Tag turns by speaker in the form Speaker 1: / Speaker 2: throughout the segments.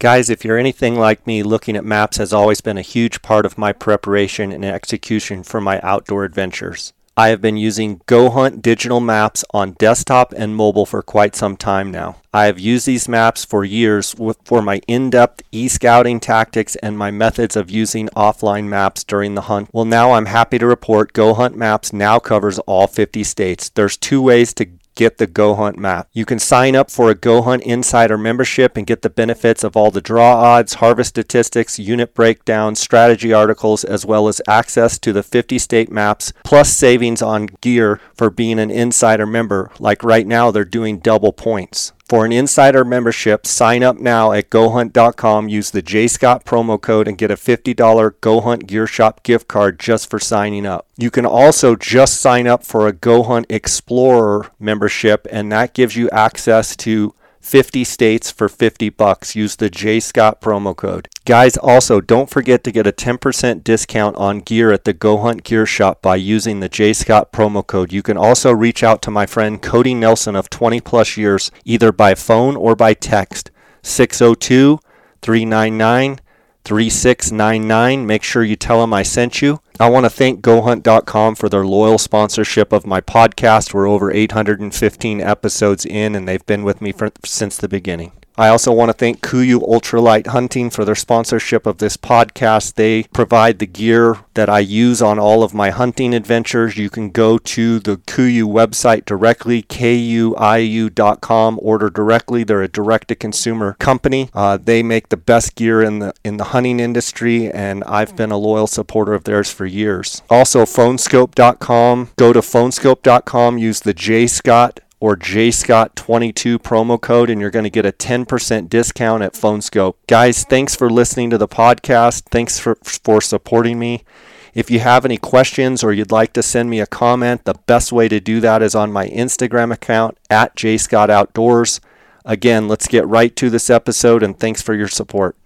Speaker 1: Guys, if you're anything like me, looking at maps has always been a huge part of my preparation and execution for my outdoor adventures. I have been using GoHunt digital maps on desktop and mobile for quite some time now. I have used these maps for years for my in depth e scouting tactics and my methods of using offline maps during the hunt. Well, now I'm happy to report GoHunt Maps now covers all 50 states. There's two ways to get the Go Hunt map. You can sign up for a Go Hunt Insider membership and get the benefits of all the draw odds, harvest statistics, unit breakdowns, strategy articles, as well as access to the 50 state maps, plus savings on gear for being an insider member. Like right now, they're doing double points. For an insider membership, sign up now at GoHunt.com, use the JScott promo code, and get a $50 GoHunt Gear Shop gift card just for signing up. You can also just sign up for a GoHunt Explorer membership, and that gives you access to 50 states for 50 bucks. Use the J Scott promo code. Guys, also don't forget to get a 10% discount on gear at the Go Hunt Gear Shop by using the J Scott promo code. You can also reach out to my friend Cody Nelson of 20 plus years either by phone or by text. 602 399 3699. Make sure you tell them I sent you. I want to thank GoHunt.com for their loyal sponsorship of my podcast. We're over 815 episodes in, and they've been with me for, since the beginning. I also want to thank Kuiu Ultralight Hunting for their sponsorship of this podcast. They provide the gear that I use on all of my hunting adventures. You can go to the Kuiu website directly, kuiu.com, order directly. They're a direct-to-consumer company. Uh, they make the best gear in the in the hunting industry, and I've been a loyal supporter of theirs for years. Also, phoneskope.com. Go to phoneskope.com. Use the J Scott or JScott22 promo code, and you're going to get a 10% discount at PhoneSkope. Guys, thanks for listening to the podcast. Thanks for, for supporting me. If you have any questions or you'd like to send me a comment, the best way to do that is on my Instagram account at JScottOutdoors. Again, let's get right to this episode, and thanks for your support.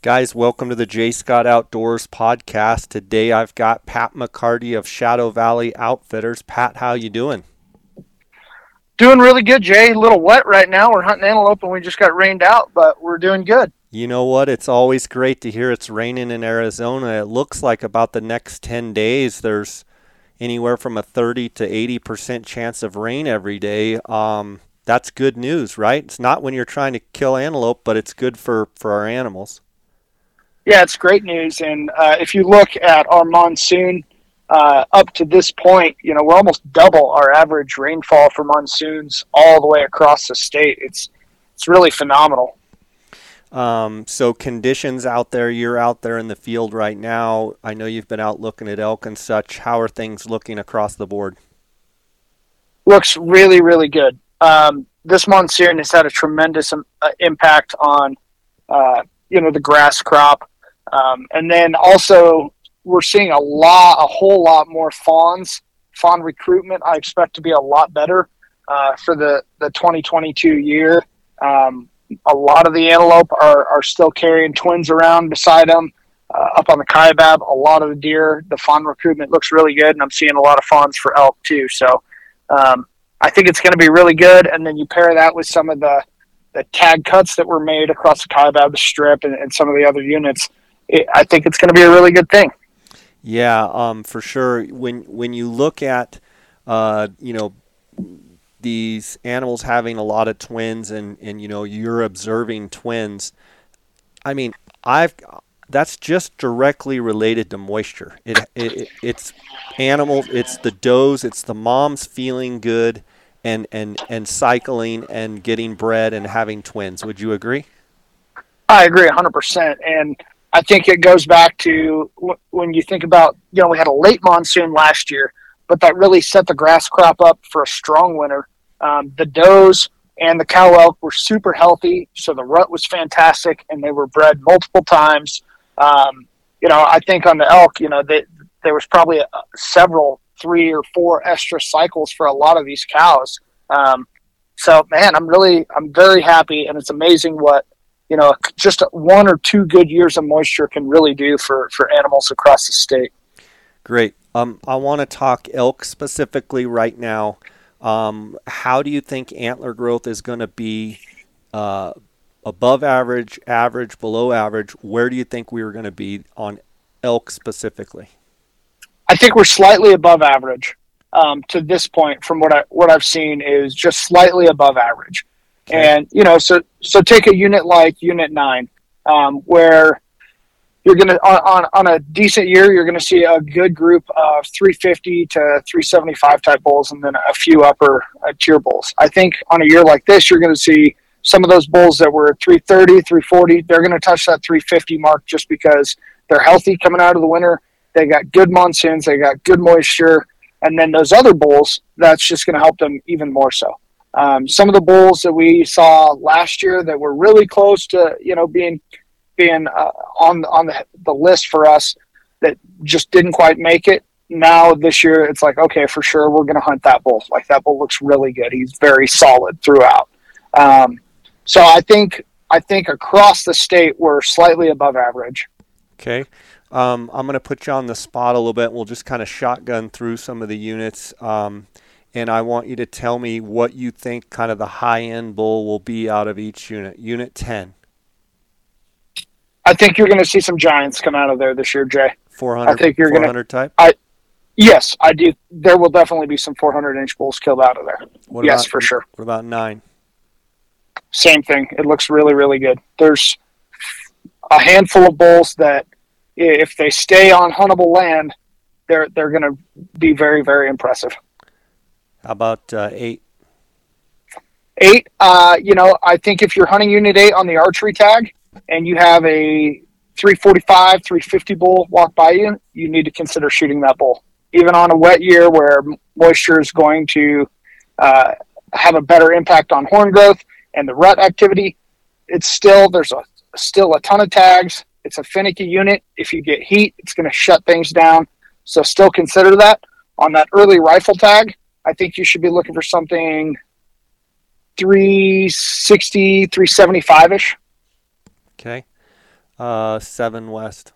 Speaker 1: Guys, welcome to the J Scott Outdoors podcast. Today I've got Pat McCarty of Shadow Valley Outfitters. Pat, how you doing?
Speaker 2: Doing really good, Jay. A little wet right now. We're hunting antelope and we just got rained out, but we're doing good.
Speaker 1: You know what? It's always great to hear it's raining in Arizona. It looks like about the next 10 days there's anywhere from a 30 to 80% chance of rain every day. Um, that's good news, right? It's not when you're trying to kill antelope, but it's good for, for our animals.
Speaker 2: Yeah, it's great news. And uh, if you look at our monsoon, uh, up to this point, you know, we're almost double our average rainfall for monsoons all the way across the state. It's it's really phenomenal.
Speaker 1: Um, so conditions out there, you're out there in the field right now. I know you've been out looking at elk and such. How are things looking across the board?
Speaker 2: Looks really, really good. Um, this monsoon has had a tremendous um, uh, impact on, uh, you know, the grass crop. Um, and then also we're seeing a lot, a whole lot more fawns. Fawn recruitment, I expect to be a lot better uh, for the, the 2022 year. Um, a lot of the antelope are, are still carrying twins around beside them. Uh, up on the Kaibab, a lot of the deer, the fawn recruitment looks really good, and I'm seeing a lot of fawns for elk too. So um, I think it's going to be really good. And then you pair that with some of the the tag cuts that were made across the Kaibab, strip, and, and some of the other units. It, I think it's going to be a really good thing.
Speaker 1: Yeah, um, for sure. When when you look at, uh, you know, these animals having a lot of twins, and and you know you're observing twins. I mean, I've that's just directly related to moisture. It, it it's animals. It's the does. It's the moms feeling good, and and and cycling and getting bred and having twins. Would you agree?
Speaker 2: I agree 100%. And I think it goes back to when you think about, you know, we had a late monsoon last year, but that really set the grass crop up for a strong winter. Um, the does and the cow elk were super healthy, so the rut was fantastic, and they were bred multiple times. Um, you know, I think on the elk, you know, they, there was probably a, several, three or four extra cycles for a lot of these cows. Um, so, man, I'm really, I'm very happy, and it's amazing what you know, just one or two good years of moisture can really do for, for animals across the state.
Speaker 1: Great. Um, I want to talk elk specifically right now. Um, how do you think antler growth is going to be uh, above average, average, below average. Where do you think we are going to be on elk specifically?
Speaker 2: I think we're slightly above average um, to this point. From what I what I've seen is just slightly above average. And you know, so so take a unit like Unit Nine, um, where you're to on, on a decent year you're to see a good group of 350 to 375 type bulls and then a few upper uh, tier bulls. I think on a year like this you're to see some of those bulls that were 330 340 they're to touch that 350 mark just because they're healthy coming out of the winter. They got good monsoons they got good moisture and then those other bulls that's just going to help them even more so um, some of the bulls that we saw last year that were really close to you know being being uh, on on the, the list for us that just didn't quite make it. Now this year, it's like okay, for sure, we're going to hunt that bull. Like that bull looks really good. He's very solid throughout. Um, so I think I think across the state we're slightly above average.
Speaker 1: Okay. Um, I'm going to put you on the spot a little bit. We'll just kind of shotgun through some of the units. Um, and I want you to tell me what you think kind of the high end bull will be out of each unit. Unit 10.
Speaker 2: I think you're going to see some giants come out of there this year, Jay.
Speaker 1: 400. I think you're going to type.
Speaker 2: I yes, I do. There will definitely be some 400 inch bulls killed out of there. What yes,
Speaker 1: about,
Speaker 2: for sure.
Speaker 1: What about nine?
Speaker 2: Same thing. It looks really, really good. There's a handful of bulls that, if they stay on huntable land, they're they're going to be very, very impressive.
Speaker 1: About uh, eight?
Speaker 2: Eight. Uh, you know, I think if you're hunting unit eight on the archery tag, and you have a 345, 350 bull walk by you, you need to consider shooting that bull. Even on a wet year where moisture is going to uh, have a better impact on horn growth and the rut activity, it's still there's a still a ton of tags. It's a finicky unit. If you get heat, it's going to shut things down. So still consider that on that early rifle tag. I think you should be looking for something 360, 375 ish.
Speaker 1: Okay. Uh, seven West.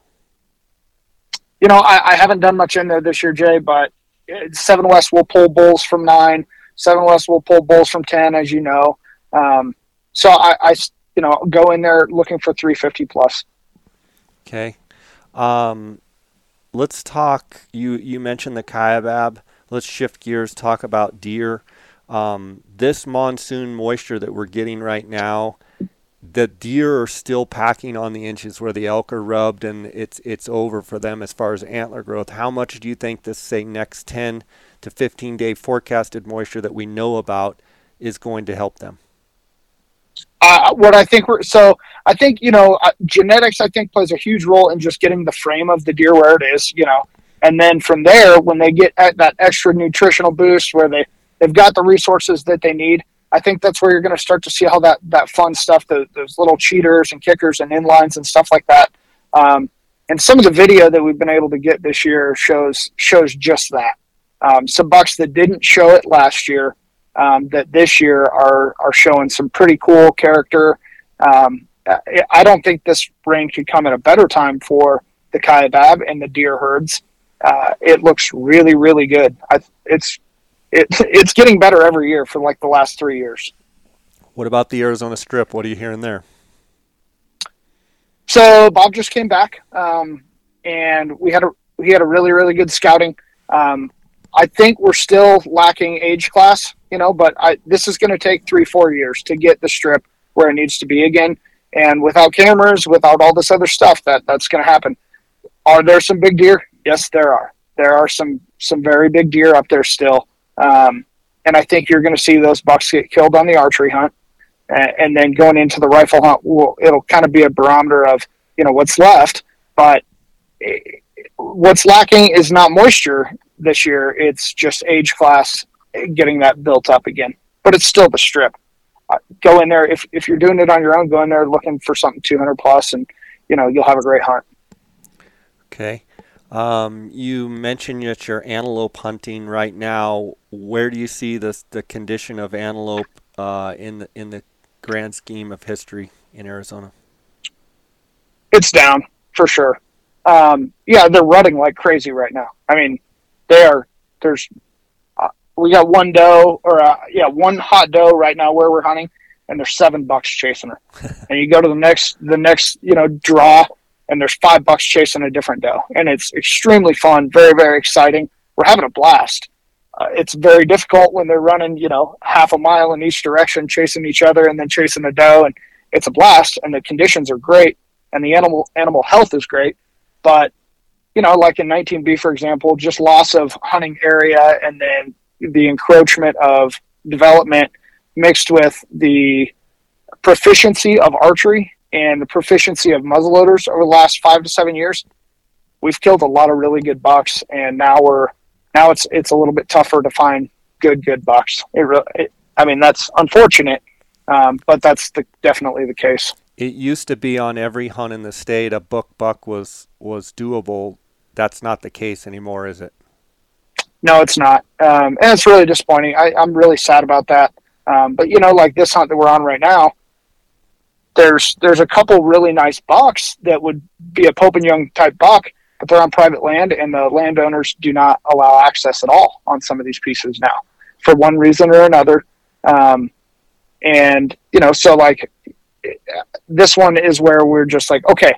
Speaker 2: You know, I, I haven't done much in there this year, Jay, but seven West will pull bulls from nine. Seven West will pull bulls from ten, as you know. Um, so I, I, you know, go in there looking for 350 plus.
Speaker 1: Okay. Um, let's talk. You you mentioned the Kaibab. Let's shift gears. Talk about deer. Um, this monsoon moisture that we're getting right now the deer are still packing on the inches where the elk are rubbed and it's it's over for them as far as antler growth. How much do you think this say next 10 to 15 day forecasted moisture that we know about is going to help them?
Speaker 2: Uh, what I think we're so I think you know uh, genetics I think plays a huge role in just getting the frame of the deer where it is you know and then from there when they get that extra nutritional boost where they they've got the resources that they need I think that's where you're going to start to see how that that fun stuff, the, those little cheaters and kickers and inlines and stuff like that. Um, and some of the video that we've been able to get this year shows shows just that. Um, some bucks that didn't show it last year um, that this year are are showing some pretty cool character. Um, I don't think this rain could come at a better time for the Kaibab and the deer herds. Uh, it looks really, really good. I, it's it, it's getting better every year for like the last three years.
Speaker 1: What about the Arizona Strip? What are you hearing there?
Speaker 2: So Bob just came back, um, and we had a we had a really really good scouting. Um, I think we're still lacking age class, you know, but I, this is going to take three four years to get the strip where it needs to be again. And without cameras, without all this other stuff, that that's going to happen. Are there some big deer? Yes, there are. There are some some very big deer up there still. Um, and I think you're going to see those bucks get killed on the archery hunt. And, and then going into the rifle hunt, will, it'll kind of be a barometer of, you know, what's left. But it, what's lacking is not moisture this year. It's just age class getting that built up again. But it's still the strip. Uh, go in there if, if you're doing it on your own. Go in there looking for something 200 plus, and you know you'll have a great hunt.
Speaker 1: Okay. Um, you mentioned that you're antelope hunting right now. Where do you see the the condition of antelope uh, in the in the grand scheme of history in Arizona?
Speaker 2: It's down for sure. Um, yeah, they're rutting like crazy right now. I mean, they are. There's uh, we got one doe or uh, yeah one hot doe right now where we're hunting, and there's seven bucks chasing her. and you go to the next the next you know draw, and there's five bucks chasing a different doe, and it's extremely fun, very very exciting. We're having a blast. Uh, it's very difficult when they're running you know half a mile in each direction, chasing each other, and then chasing a doe, and it's a blast, and the conditions are great, and the animal animal health is great, but you know, like in 19B, for example, just loss of hunting area and then the encroachment of development mixed with the proficiency of archery and the proficiency of muzzleloaders over the last five to seven years, we've killed a lot of really good bucks, and now we're now it's it's a little bit tougher to find good good bucks. It, really, it I mean, that's unfortunate, um, but that's the, definitely the case.
Speaker 1: It used to be on every hunt in the state a book buck was was doable. That's not the case anymore, is it?
Speaker 2: No, it's not, um, and it's really disappointing. I, I'm really sad about that. Um, but you know, like this hunt that we're on right now, there's there's a couple really nice bucks that would be a Pope and Young type buck, but they're on private land, and the landowners do not allow access at all on some of these pieces now, for one reason or another. Um, and you know, so like this one is where we're just like, okay,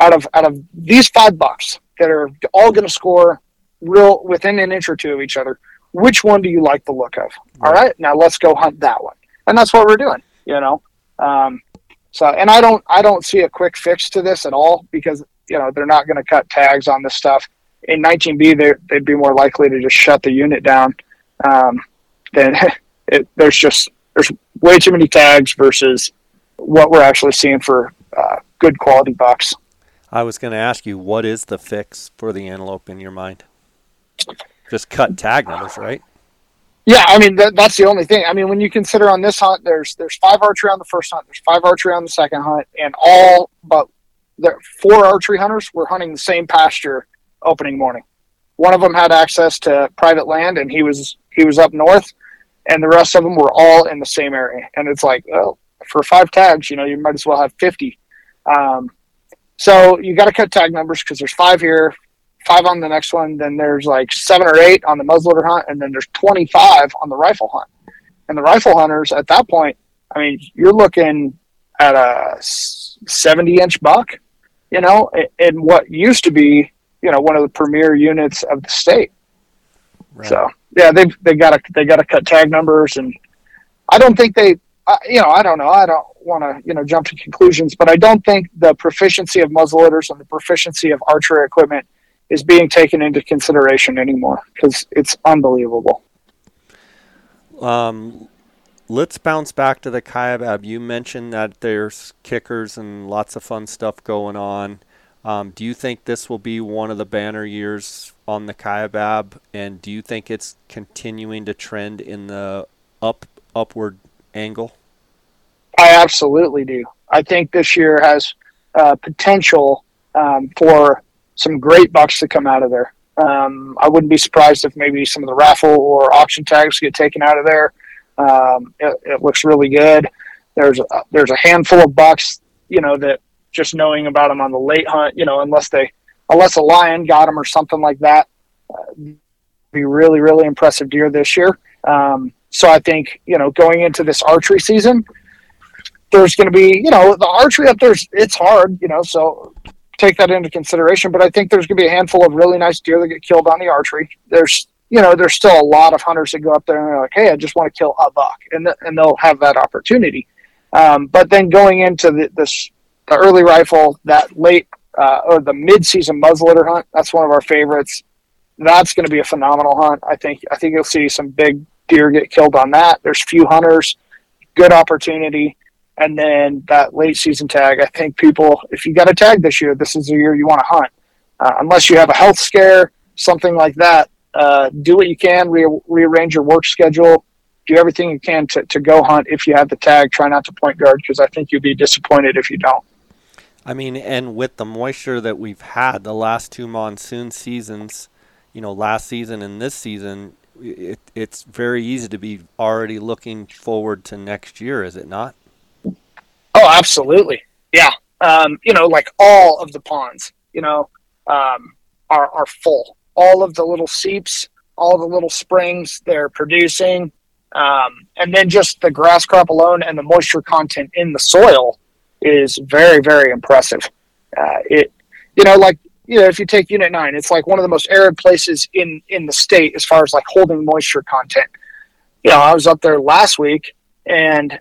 Speaker 2: out of out of these five bucks that are all going to score real within an inch or two of each other, which one do you like the look of? All right, now let's go hunt that one, and that's what we're doing. You know, um, so and I don't I don't see a quick fix to this at all because you know they're not going to cut tags on this stuff. In 19B, they they'd be more likely to just shut the unit down. Um, than it, there's just there's way too many tags versus what we're actually seeing for uh, good quality bucks.
Speaker 1: I was going to ask you, what is the fix for the antelope in your mind? Just cut tag numbers, right?
Speaker 2: Yeah, I mean that, that's the only thing. I mean, when you consider on this hunt, there's there's five archery on the first hunt, there's five archery on the second hunt, and all but there four archery hunters were hunting the same pasture opening morning. One of them had access to private land, and he was he was up north, and the rest of them were all in the same area. And it's like, well, for five tags, you know, you might as well have fifty. Um, so you got to cut tag numbers because there's five here, five on the next one. Then there's like seven or eight on the muzzleloader hunt, and then there's 25 on the rifle hunt. And the rifle hunters at that point, I mean, you're looking at a 70 inch buck, you know, in what used to be, you know, one of the premier units of the state. Right. So yeah, they've they got to they got to cut tag numbers, and I don't think they, uh, you know, I don't know, I don't want to you know jump to conclusions, but I don't think the proficiency of muzzleloaders and the proficiency of archery equipment is being taken into consideration anymore because it's unbelievable.
Speaker 1: Um, let's bounce back to the Kaibab. You mentioned that there's kickers and lots of fun stuff going on. Um, do you think this will be one of the banner years on the Kaibab, and do you think it's continuing to trend in the up upward angle?
Speaker 2: I absolutely do. I think this year has uh, potential um, for some great bucks to come out of there. Um, I wouldn't be surprised if maybe some of the raffle or auction tags get taken out of there. Um, it, it, looks really good. There's a, there's a handful of bucks, you know, that just knowing about them on the late hunt, you know, unless they unless a lion got them or something like that, uh, be really really impressive deer this year. Um, so I think you know going into this archery season, there's going to be you know the archery up there's it's hard, you know, so take that into consideration. But I think there's going to be a handful of really nice deer that get killed on the archery. There's you know there's still a lot of hunters that go up there and they're like, hey, I just want to kill a buck, and th- and they'll have that opportunity. Um, but then going into the, this the early rifle, that late uh, or the mid-season muzzleloader hunt, that's one of our favorites. That's going to be a phenomenal hunt. I think I think you'll see some big deer get killed on that. There's few hunters, good opportunity and then that late season tag. I think people, if you got a tag this year, this is the year you want to hunt. Uh, unless you have a health scare, something like that, uh, do what you can, re- rearrange your work schedule, do everything you can to, to go hunt if you have the tag. Try not to point guard because I think you'll be disappointed if you don't.
Speaker 1: I mean, and with the moisture that we've had the last two monsoon seasons, you know, last season and this season, it, it's very easy to be already looking forward to next year, is it not?
Speaker 2: Oh, absolutely. Yeah. Um, you know, like all of the ponds, you know, um, are, are full. All of the little seeps, all the little springs, they're producing. Um, and then just the grass crop alone and the moisture content in the soil is very, very impressive. Uh, it, you know, like you know, if you take Unit Nine, it's like one of the most arid places in in the state as far as like holding moisture content. You know, I was up there last week, and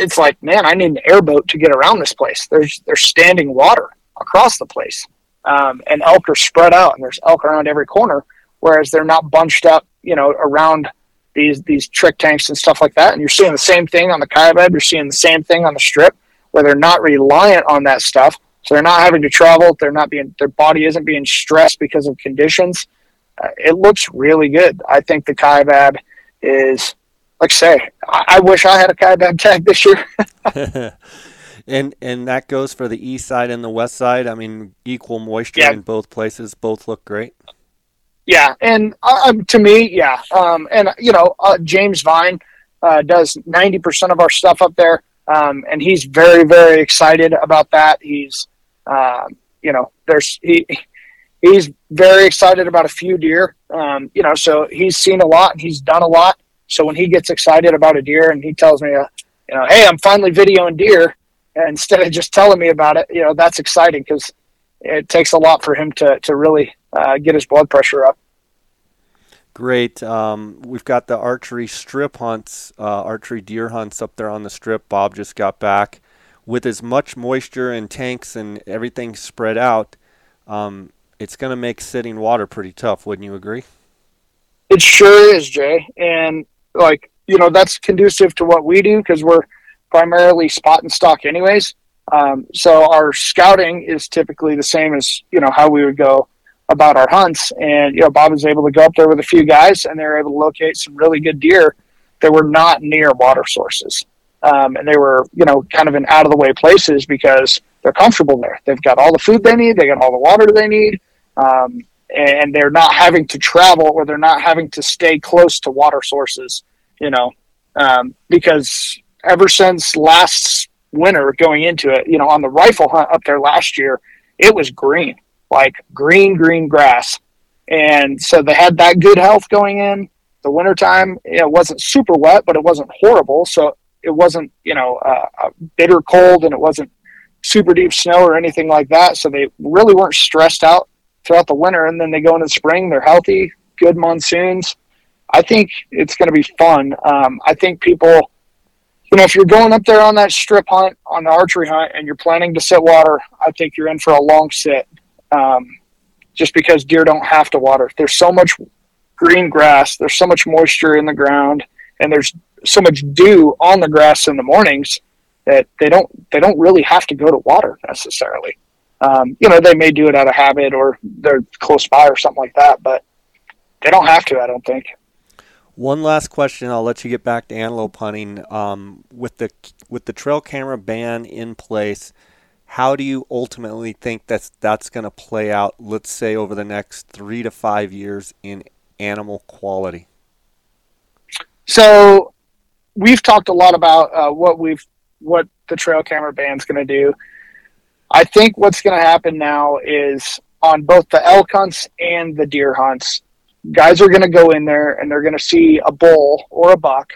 Speaker 2: It's like, man, I need an airboat to get around this place. There's there's standing water across the place, um, and elk are spread out, and there's elk around every corner. Whereas they're not bunched up, you know, around these these trick tanks and stuff like that. And you're seeing the same thing on the Kaibab. You're seeing the same thing on the strip, where they're not reliant on that stuff so they're not having to travel. They're not being their body isn't being stressed because of conditions. Uh, it looks really good. I think the Kaibab is, like I say, I, I wish I had a Kaibab tag this year.
Speaker 1: and and that goes for the east side and the west side. I mean, equal moisture yeah. in both places. Both look great.
Speaker 2: Yeah, and uh, um, to me, yeah, um, and you know, uh, James Vine uh, does ninety percent of our stuff up there, um, and he's very, very excited about that. He's um, you know, there's he he's very excited about a few deer. Um, you know, so he's seen a lot and he's done a lot. So when he gets excited about a deer and he tells me, uh, you know, hey, I'm finally videoing deer, instead of just telling me about it, you know, that's exciting because it takes a lot for him to to really uh, get his blood pressure up.
Speaker 1: Great. Um, we've got the archery strip hunts, uh, archery deer hunts up there on the strip. Bob just got back with as much moisture and tanks and everything spread out, um, it's going to make sitting water pretty tough. Wouldn't you agree?
Speaker 2: It sure is, Jay. And like you know, that's conducive to what we do because we're primarily spot and stock, anyways. Um, so our scouting is typically the same as you know how we would go about our hunts. And you know, Bob was able to go up there with a few guys, and they were able to locate some really good deer that were not near water sources um, and they were you know kind of in out of the way places because they're comfortable there. They've got all the food they need, they got all the water they need, um, and they're not having to travel or they're not having to stay close to water sources. You know, um, because ever since last winter going into it, you know, on the rifle hunt up there last year, it was green, like green, green grass. And so they had that good health going in. The wintertime, it wasn't super wet, but it wasn't horrible. So it wasn't you know uh, bitter cold and it wasn't super deep snow or anything like that. So they really weren't stressed out throughout the winter. And then they go into spring, they're healthy, good monsoons. I think it's going to be fun. Um, I think people, you know, if you're going up there on that strip hunt, on the archery hunt, and you're planning to sit water, I think you're in for a long sit. Um, just because deer don't have to water. There's so much green grass, there's so much moisture in the ground, and there's so much dew on the grass in the mornings that they don't they don't really have to go to water necessarily. Um, you know, they may do it out of habit or they're close by or something like that, but they don't have to. I don't think.
Speaker 1: One last question. I'll let you get back to antelope hunting. Um, with the with the trail camera ban in place, how do you ultimately think that's that's going to play out? Let's say over the next three to five years in animal quality.
Speaker 2: So we've talked a lot about uh, what we've what the trail camera ban's going to do. I think what's going to happen now is on both the elk hunts and the deer hunts, guys are going to go in there and they're going to see a bull or a buck,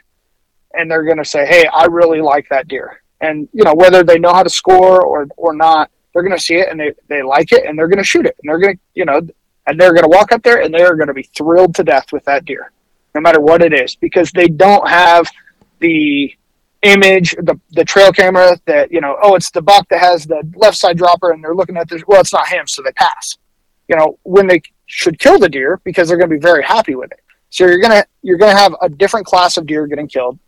Speaker 2: and they're going to say, "Hey, I really like that deer." And you know whether they know how to score or or not, they're going to see it and they they like it and they're going to shoot it and they're going to you know and they're going to walk up there and they're going to be thrilled to death with that deer, no matter what it is, because they don't have the image, the the trail camera that you know, oh, it's the buck that has the left side dropper, and they're looking at this. Well, it's not him, so they pass. You know, when they should kill the deer because they're going to be very happy with it. So you're gonna you're gonna have a different class of deer getting killed.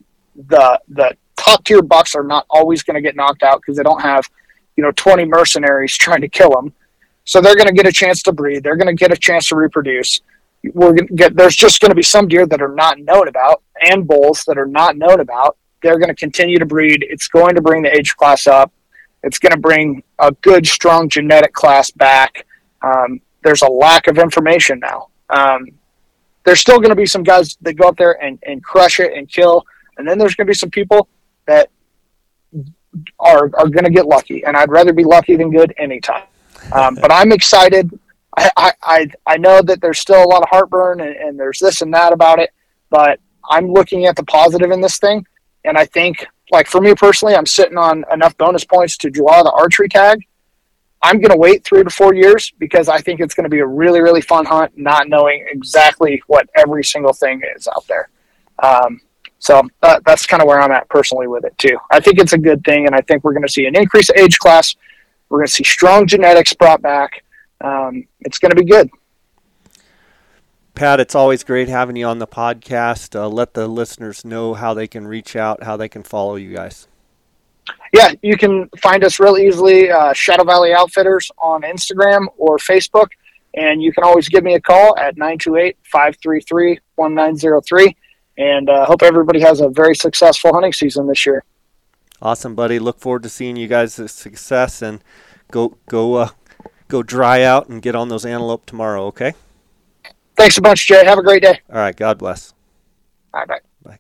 Speaker 2: The the top tier bucks are not always going to get knocked out because they don't have you know 20 mercenaries trying to kill them. So they're going to get a chance to breed. They're going to get a chance to reproduce we're to get there's just going to be some deer that are not known about and bulls that are not known about they're going to continue to breed. It's going to bring the age class up. It's going to bring a good strong genetic class back. Um, there's a lack of information now. Um, there's still going to be some guys that go up there and, and crush it and kill and then there's going to be some people that are, are going to get lucky and i'd rather be lucky than good anytime. Um, but i'm excited. I, I, I know that there's still a lot of heartburn and, and there's this and that about it, but I'm looking at the positive in this thing, and I think like for me personally, I'm sitting on enough bonus points to draw the archery tag. I'm going to wait three to four years because I think it's going to be a really, really fun hunt, not knowing exactly what every single thing is out there. Um, so uh, that's kind of where I'm at personally with it too. I think it's a good thing, and I think we're going to see an increase age class. We're going to see strong genetics brought back. Um, it's going to be good.
Speaker 1: Pat, it's always great having you on the podcast. Uh, let the listeners know how they can reach out, how they can follow you guys.
Speaker 2: Yeah, you can find us real easily, uh, Shadow Valley Outfitters on Instagram or Facebook. And you can always give me a call at 928 533 1903 and uh, hope everybody has a very successful hunting season this year.
Speaker 1: Awesome, buddy. Look forward to seeing you guys' success and go go uh, go dry out and get on those antelope tomorrow. Okay.
Speaker 2: Thanks a bunch, Jay. Have a great day.
Speaker 1: All right. God bless.
Speaker 2: Bye bye.